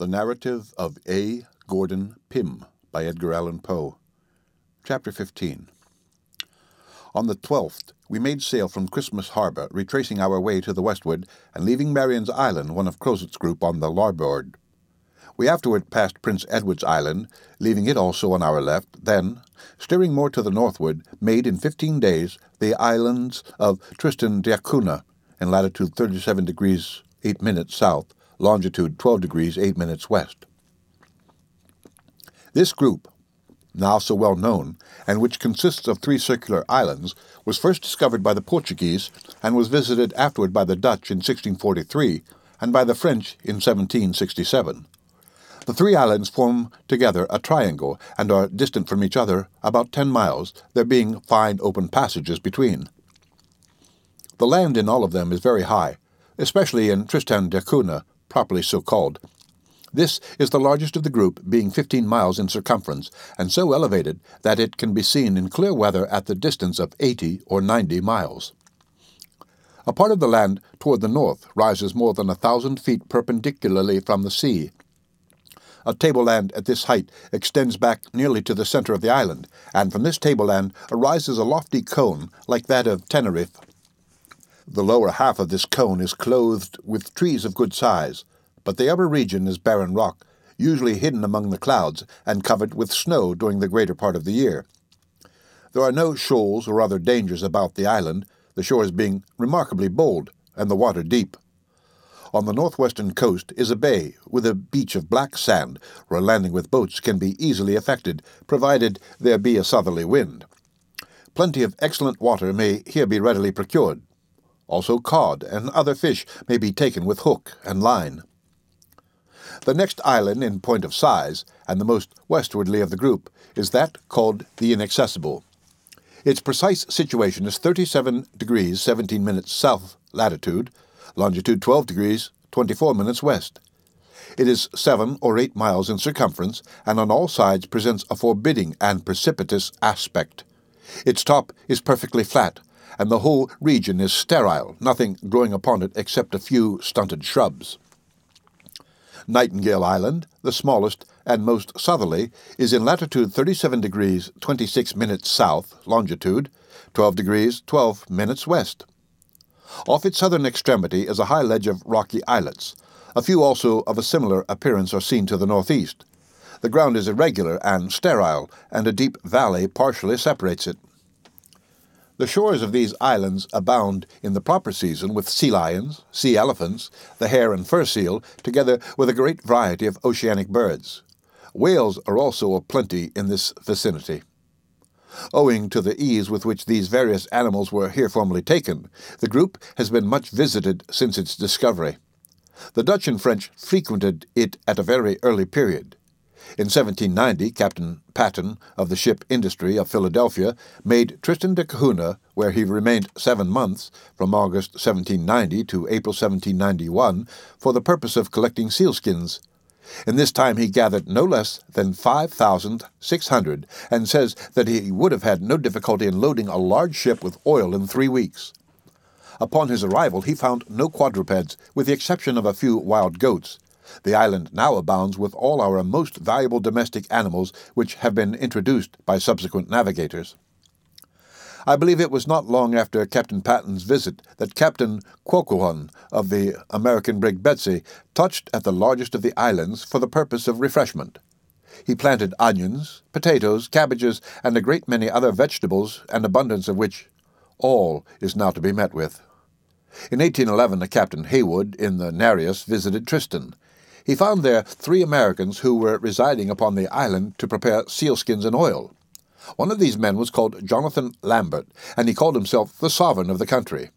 The Narrative of A. Gordon Pym by Edgar Allan Poe. Chapter 15 On the 12th, we made sail from Christmas Harbour, retracing our way to the westward and leaving Marion's Island, one of Crozet's group, on the larboard. We afterward passed Prince Edward's Island, leaving it also on our left, then, steering more to the northward, made in fifteen days the islands of Tristan d'Acunha, in latitude 37 degrees 8 minutes south, longitude 12 degrees 8 minutes west. This group, now so well known, and which consists of three circular islands, was first discovered by the Portuguese and was visited afterward by the Dutch in 1643 and by the French in 1767. The three islands form together a triangle and are distant from each other about ten miles, there being fine open passages between. The land in all of them is very high, especially in Tristan d'Acunha, properly so called. This is the largest of the group, being 15 miles in circumference, and so elevated that it can be seen in clear weather at the distance of 80 or 90 miles. A part of the land toward the north rises more than a thousand feet perpendicularly from the sea. A tableland at this height extends back nearly to the center of the island, and from this tableland arises a lofty cone like that of Teneriffe. The lower half of this cone is clothed with trees of good size, but the upper region is barren rock, usually hidden among the clouds and covered with snow during the greater part of the year. There are no shoals or other dangers about the island, the shores being remarkably bold and the water deep. On the northwestern coast is a bay with a beach of black sand where landing with boats can be easily effected, provided there be a southerly wind. Plenty of excellent water may here be readily procured. Also, cod and other fish may be taken with hook and line. The next island in point of size, and the most westwardly of the group, is that called the Inaccessible. Its precise situation is 37 degrees 17 minutes south latitude, longitude 12 degrees 24 minutes west. It is seven or eight miles in circumference, and on all sides presents a forbidding and precipitous aspect. Its top is perfectly flat, and the whole region is sterile, nothing growing upon it except a few stunted shrubs. Nightingale Island, the smallest and most southerly, is in latitude 37 degrees 26 minutes south, longitude 12 degrees 12 minutes west. Off its southern extremity is a high ledge of rocky islets. A few also of a similar appearance are seen to the northeast. The ground is irregular and sterile, and a deep valley partially separates it. The shores of these islands abound in the proper season with sea lions, sea elephants, the hare and fur seal, together with a great variety of oceanic birds. Whales are also a plenty in this vicinity. Owing to the ease with which these various animals were here formerly taken, the group has been much visited since its discovery. The Dutch and French frequented it at a very early period. In 1790, Captain Patten of the ship Industry of Philadelphia made Tristan d'Acunha, where he remained seven months, from August 1790 to April 1791, for the purpose of collecting sealskins. In this time he gathered no less than 5,600, and says that he would have had no difficulty in loading a large ship with oil in three weeks. Upon his arrival he found no quadrupeds, with the exception of a few wild goats. The island now abounds with all our most valuable domestic animals which have been introduced by subsequent navigators. I believe it was not long after Captain Patten's visit that Captain Colquhoun of the American brig Betsey touched at the largest of the islands for the purpose of refreshment. He planted onions, potatoes, cabbages, and a great many other vegetables, an abundance of which all is now to be met with. In 1811, a Captain Heywood in the Nereus visited Tristan. He found there three Americans who were residing upon the island to prepare sealskins and oil. One of these men was called Jonathan Lambert, and he called himself the sovereign of the country.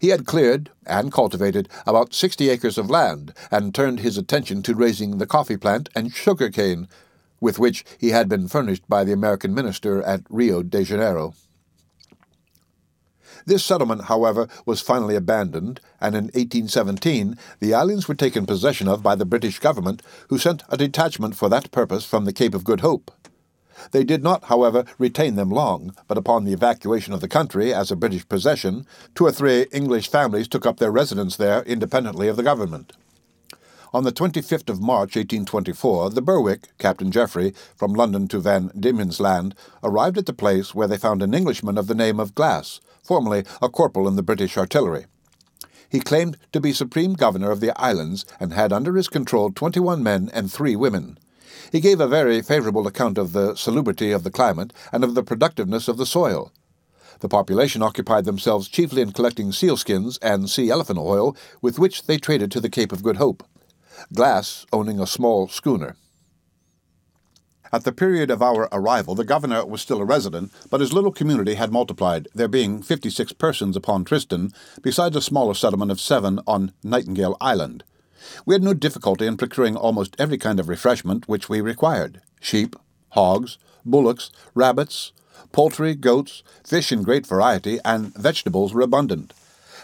He had cleared and cultivated about sixty acres of land, and turned his attention to raising the coffee plant and sugar cane, with which he had been furnished by the American minister at Rio de Janeiro. This settlement, however, was finally abandoned, and in 1817 the islands were taken possession of by the British government, who sent a detachment for that purpose from the Cape of Good Hope. They did not, however, retain them long, but upon the evacuation of the country as a British possession, two or three English families took up their residence there independently of the government. On the 25th of March, 1824, the Berwick, Captain Jeffrey, from London to Van Diemen's Land, arrived at the place where they found an Englishman of the name of Glass, formerly a corporal in the British artillery. He claimed to be supreme governor of the islands and had under his control twenty one men and three women. He gave a very favourable account of the salubrity of the climate and of the productiveness of the soil. The population occupied themselves chiefly in collecting sealskins and sea elephant oil, with which they traded to the Cape of Good Hope. Glass owning a small schooner. At the period of our arrival, the governor was still a resident, but his little community had multiplied, there being fifty six persons upon Tristan, besides a smaller settlement of seven on Nightingale Island. We had no difficulty in procuring almost every kind of refreshment which we required sheep, hogs, bullocks, rabbits, poultry, goats, fish in great variety, and vegetables were abundant.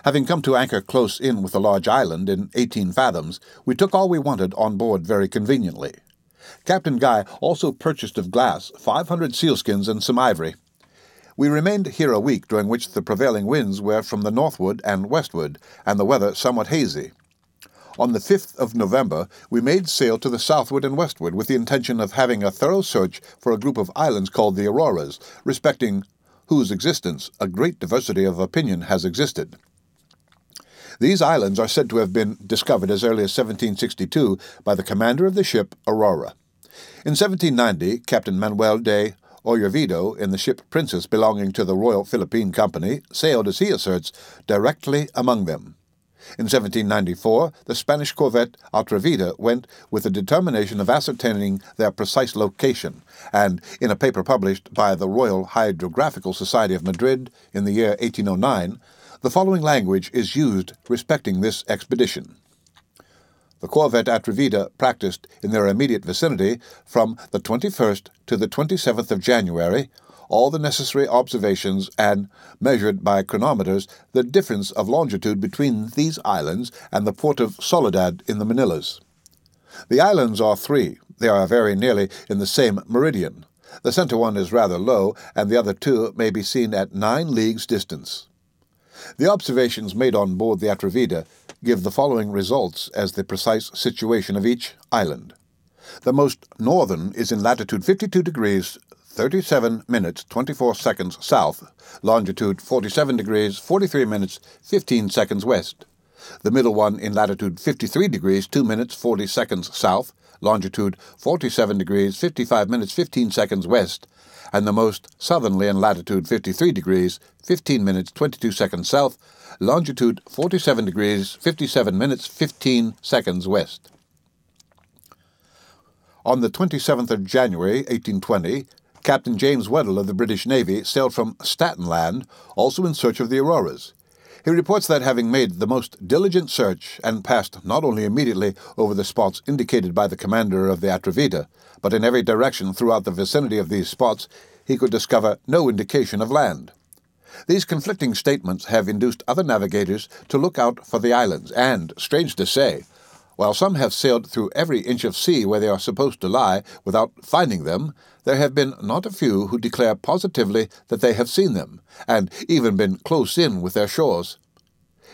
Having come to anchor close in with a large island in eighteen fathoms, we took all we wanted on board very conveniently. Captain Guy also purchased of Glass 500 sealskins and some ivory. We remained here a week, during which the prevailing winds were from the northward and westward, and the weather somewhat hazy. On the 5th of November, we made sail to the southward and westward with the intention of having a thorough search for a group of islands called the Auroras, respecting whose existence a great diversity of opinion has existed. These islands are said to have been discovered as early as 1762 by the commander of the ship Aurora. In 1790, Captain Manuel de Oyarvido, in the ship Princess belonging to the Royal Philippine Company, sailed, as he asserts, directly among them. In 1794, the Spanish corvette Atrevida went with the determination of ascertaining their precise location, and in a paper published by the Royal Hydrographical Society of Madrid in the year 1809, the following language is used respecting this expedition. The corvette Atrevida practiced in their immediate vicinity from the 21st to the 27th of January all the necessary observations and measured by chronometers the difference of longitude between these islands and the port of Soledad in the Malinas. The islands are three. They are very nearly in the same meridian. The center one is rather low, and the other two may be seen at nine leagues distance. The observations made on board the Atrevida give the following results as the precise situation of each island. The most northern is in latitude 52 degrees 37 minutes 24 seconds south, longitude 47 degrees 43 minutes 15 seconds west. The middle one in latitude 53 degrees 2 minutes 40 seconds south, longitude 47 degrees 55 minutes 15 seconds west, and the most southerly in latitude 53 degrees, 15 minutes 22 seconds south, longitude 47 degrees, 57 minutes 15 seconds west. On the 27th of January, 1820, Captain James Weddell of the British Navy sailed from Staten Land, also in search of the auroras. He reports that having made the most diligent search and passed not only immediately over the spots indicated by the commander of the Atrevida, but in every direction throughout the vicinity of these spots, he could discover no indication of land. These conflicting statements have induced other navigators to look out for the islands, and, strange to say, while some have sailed through every inch of sea where they are supposed to lie without finding them, there have been not a few who declare positively that they have seen them, and even been close in with their shores.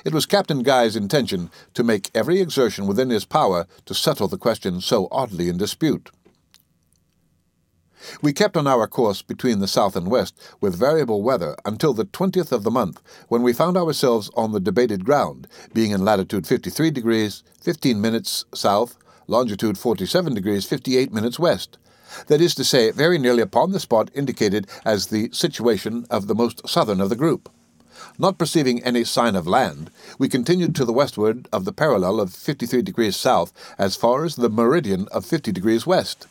It was Captain Guy's intention to make every exertion within his power to settle the question so oddly in dispute. We kept on our course between the south and west with variable weather until the 20th of the month, when we found ourselves on the debated ground, being in latitude 53 degrees 15 minutes south, longitude 47 degrees 58 minutes west. That is to say, very nearly upon the spot indicated as the situation of the most southern of the group. Not perceiving any sign of land, we continued to the westward of the parallel of 53 degrees south as far as the meridian of 50 degrees west.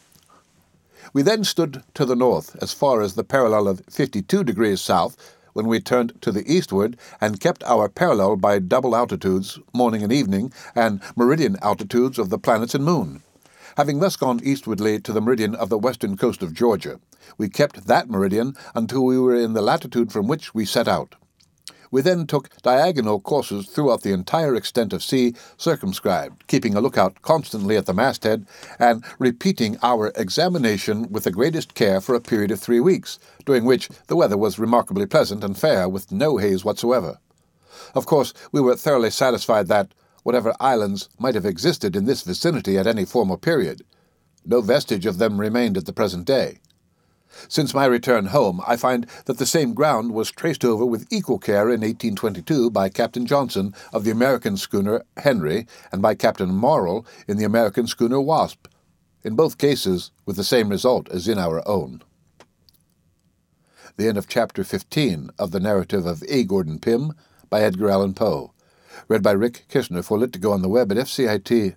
We then stood to the north as far as the parallel of 52 degrees south, when we turned to the eastward and kept our parallel by double altitudes, morning and evening, and meridian altitudes of the planets and moon. Having thus gone eastwardly to the meridian of the western coast of Georgia, we kept that meridian until we were in the latitude from which we set out. We then took diagonal courses throughout the entire extent of sea, circumscribed, keeping a lookout constantly at the masthead, and repeating our examination with the greatest care for a period of three weeks, during which the weather was remarkably pleasant and fair, with no haze whatsoever. Of course, we were thoroughly satisfied that, whatever islands might have existed in this vicinity at any former period. No vestige of them remained at the present day. Since my return home, I find that the same ground was traced over with equal care in 1822 by Captain Johnson of the American schooner Henry and by Captain Morrell in the American schooner Wasp, in both cases with the same result as in our own. The end of chapter 15 of the narrative of A. Gordon Pym by Edgar Allan Poe. Read by Rick Kishner for Lit2Go on the web at fcit.usf.edu.